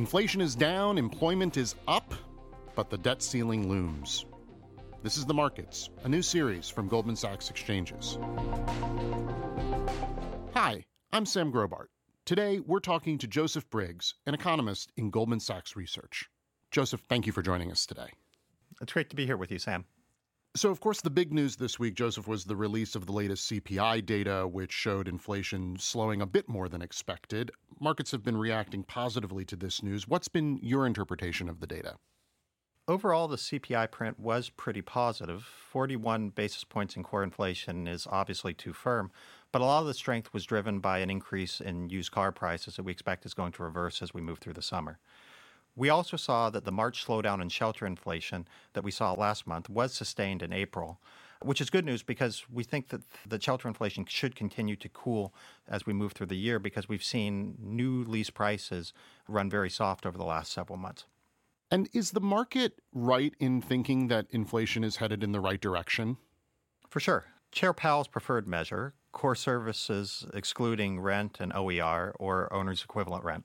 Inflation is down, employment is up, but the debt ceiling looms. This is The Markets, a new series from Goldman Sachs Exchanges. Hi, I'm Sam Grobart. Today, we're talking to Joseph Briggs, an economist in Goldman Sachs Research. Joseph, thank you for joining us today. It's great to be here with you, Sam. So, of course, the big news this week, Joseph, was the release of the latest CPI data, which showed inflation slowing a bit more than expected. Markets have been reacting positively to this news. What's been your interpretation of the data? Overall, the CPI print was pretty positive. 41 basis points in core inflation is obviously too firm, but a lot of the strength was driven by an increase in used car prices that we expect is going to reverse as we move through the summer. We also saw that the March slowdown in shelter inflation that we saw last month was sustained in April, which is good news because we think that the shelter inflation should continue to cool as we move through the year because we've seen new lease prices run very soft over the last several months. And is the market right in thinking that inflation is headed in the right direction? For sure. Chair Powell's preferred measure, core services excluding rent and OER or owner's equivalent rent,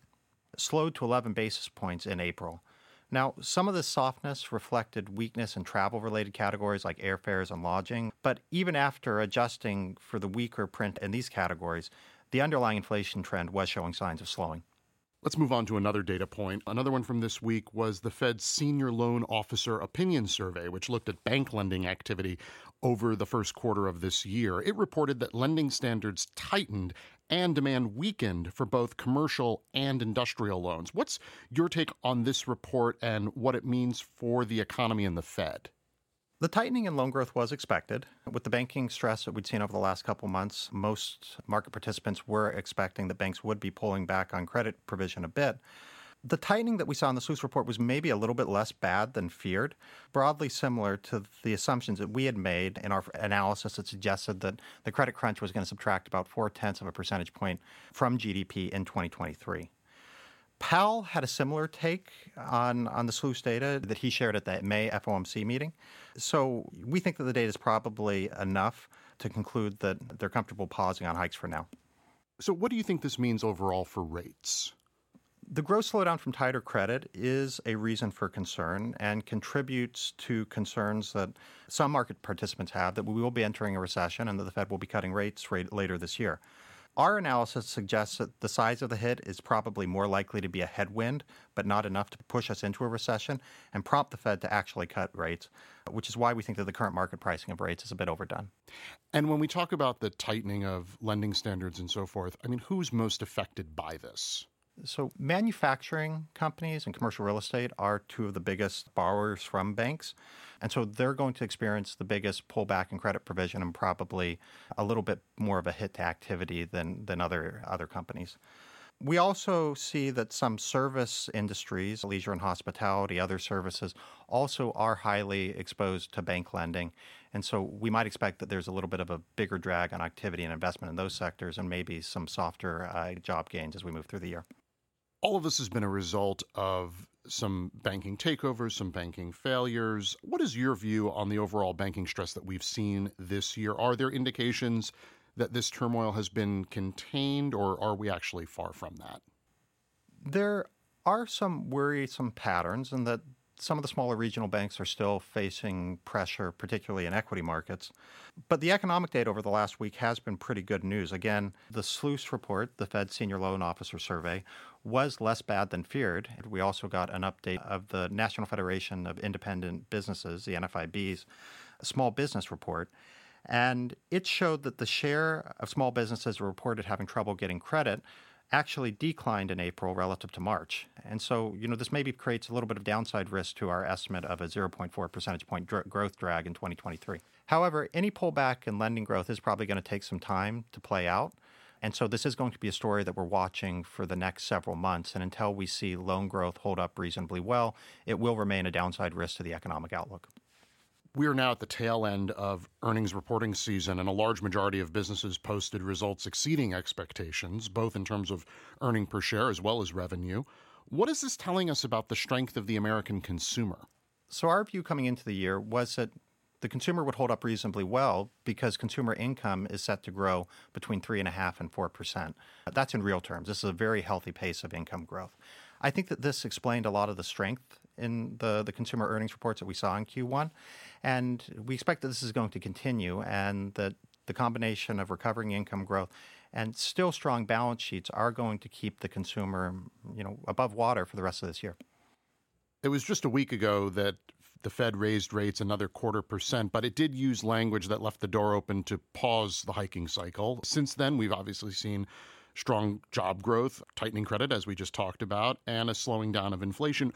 slowed to 11 basis points in April. Now, some of this softness reflected weakness in travel related categories like airfares and lodging, but even after adjusting for the weaker print in these categories, the underlying inflation trend was showing signs of slowing. Let's move on to another data point. Another one from this week was the Fed's Senior Loan Officer Opinion Survey, which looked at bank lending activity over the first quarter of this year. It reported that lending standards tightened and demand weakened for both commercial and industrial loans. What's your take on this report and what it means for the economy and the Fed? The tightening in loan growth was expected. With the banking stress that we'd seen over the last couple months, most market participants were expecting that banks would be pulling back on credit provision a bit. The tightening that we saw in the SLOOS report was maybe a little bit less bad than feared, broadly similar to the assumptions that we had made in our analysis that suggested that the credit crunch was going to subtract about four tenths of a percentage point from GDP in 2023. Powell had a similar take on, on the SLOOS data that he shared at the May FOMC meeting. So we think that the data is probably enough to conclude that they're comfortable pausing on hikes for now. So, what do you think this means overall for rates? The growth slowdown from tighter credit is a reason for concern and contributes to concerns that some market participants have that we will be entering a recession and that the Fed will be cutting rates later this year. Our analysis suggests that the size of the hit is probably more likely to be a headwind, but not enough to push us into a recession and prompt the Fed to actually cut rates, which is why we think that the current market pricing of rates is a bit overdone. And when we talk about the tightening of lending standards and so forth, I mean, who's most affected by this? So, manufacturing companies and commercial real estate are two of the biggest borrowers from banks. And so they're going to experience the biggest pullback in credit provision and probably a little bit more of a hit to activity than, than other, other companies. We also see that some service industries, leisure and hospitality, other services, also are highly exposed to bank lending. And so we might expect that there's a little bit of a bigger drag on activity and investment in those sectors and maybe some softer uh, job gains as we move through the year all of this has been a result of some banking takeovers, some banking failures. What is your view on the overall banking stress that we've seen this year? Are there indications that this turmoil has been contained, or are we actually far from that? There are some worrisome patterns, and that some of the smaller regional banks are still facing pressure, particularly in equity markets. But the economic data over the last week has been pretty good news. Again, the SLOOS report, the Fed Senior Loan Officer Survey, was less bad than feared. We also got an update of the National Federation of Independent Businesses, the NFIB's small business report. And it showed that the share of small businesses reported having trouble getting credit actually declined in April relative to March. And so, you know, this maybe creates a little bit of downside risk to our estimate of a 0.4 percentage point dr- growth drag in 2023. However, any pullback in lending growth is probably going to take some time to play out. And so this is going to be a story that we're watching for the next several months. And until we see loan growth hold up reasonably well, it will remain a downside risk to the economic outlook. We are now at the tail end of earnings reporting season, and a large majority of businesses posted results exceeding expectations, both in terms of earning per share as well as revenue. What is this telling us about the strength of the American consumer? So, our view coming into the year was that the consumer would hold up reasonably well because consumer income is set to grow between 3.5 and 4%. That's in real terms. This is a very healthy pace of income growth. I think that this explained a lot of the strength in the, the consumer earnings reports that we saw in Q1. And we expect that this is going to continue and that the combination of recovering income growth and still strong balance sheets are going to keep the consumer, you know, above water for the rest of this year. It was just a week ago that the Fed raised rates another quarter percent, but it did use language that left the door open to pause the hiking cycle. Since then, we've obviously seen strong job growth, tightening credit, as we just talked about, and a slowing down of inflation.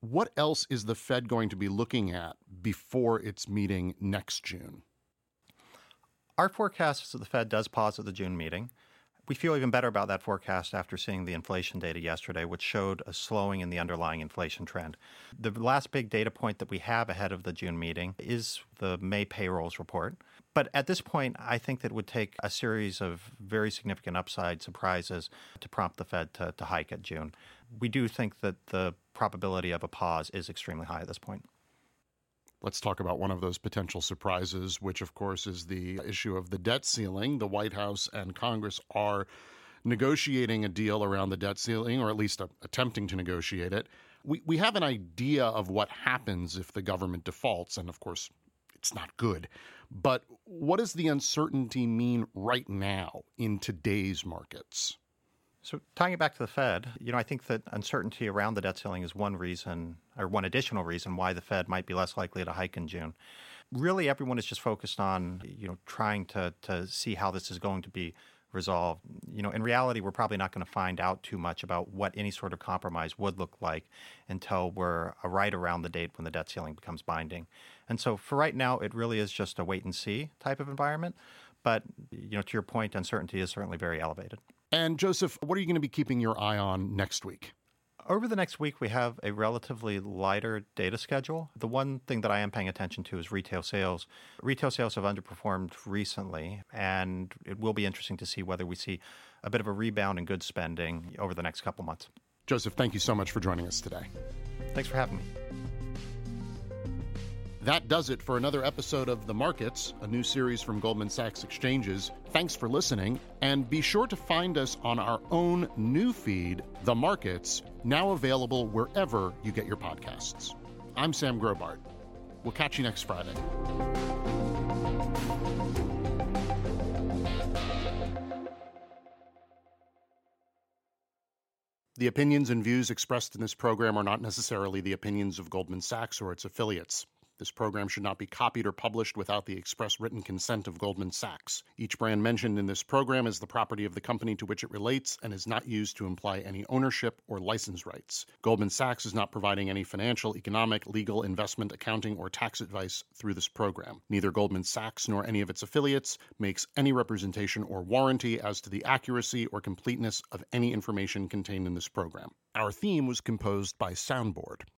What else is the Fed going to be looking at before its meeting next June? Our forecast is that the Fed does pause at the June meeting. We feel even better about that forecast after seeing the inflation data yesterday, which showed a slowing in the underlying inflation trend. The last big data point that we have ahead of the June meeting is the May payrolls report. But at this point, I think that would take a series of very significant upside surprises to prompt the Fed to, to hike at June. We do think that the probability of a pause is extremely high at this point. Let's talk about one of those potential surprises, which, of course, is the issue of the debt ceiling. The White House and Congress are negotiating a deal around the debt ceiling, or at least uh, attempting to negotiate it. We, we have an idea of what happens if the government defaults, and of course, it's not good. But what does the uncertainty mean right now in today's markets? So tying it back to the Fed, you know, I think that uncertainty around the debt ceiling is one reason or one additional reason why the Fed might be less likely to hike in June. Really everyone is just focused on, you know, trying to to see how this is going to be resolved. You know, in reality, we're probably not going to find out too much about what any sort of compromise would look like until we're uh, right around the date when the debt ceiling becomes binding. And so for right now, it really is just a wait and see type of environment. But, you know, to your point, uncertainty is certainly very elevated. And Joseph, what are you going to be keeping your eye on next week? Over the next week, we have a relatively lighter data schedule. The one thing that I am paying attention to is retail sales. Retail sales have underperformed recently, and it will be interesting to see whether we see a bit of a rebound in goods spending over the next couple months. Joseph, thank you so much for joining us today. Thanks for having me. That does it for another episode of The Markets, a new series from Goldman Sachs Exchanges. Thanks for listening, and be sure to find us on our own new feed, The Markets, now available wherever you get your podcasts. I'm Sam Grobart. We'll catch you next Friday. The opinions and views expressed in this program are not necessarily the opinions of Goldman Sachs or its affiliates. This program should not be copied or published without the express written consent of Goldman Sachs. Each brand mentioned in this program is the property of the company to which it relates and is not used to imply any ownership or license rights. Goldman Sachs is not providing any financial, economic, legal, investment, accounting, or tax advice through this program. Neither Goldman Sachs nor any of its affiliates makes any representation or warranty as to the accuracy or completeness of any information contained in this program. Our theme was composed by Soundboard.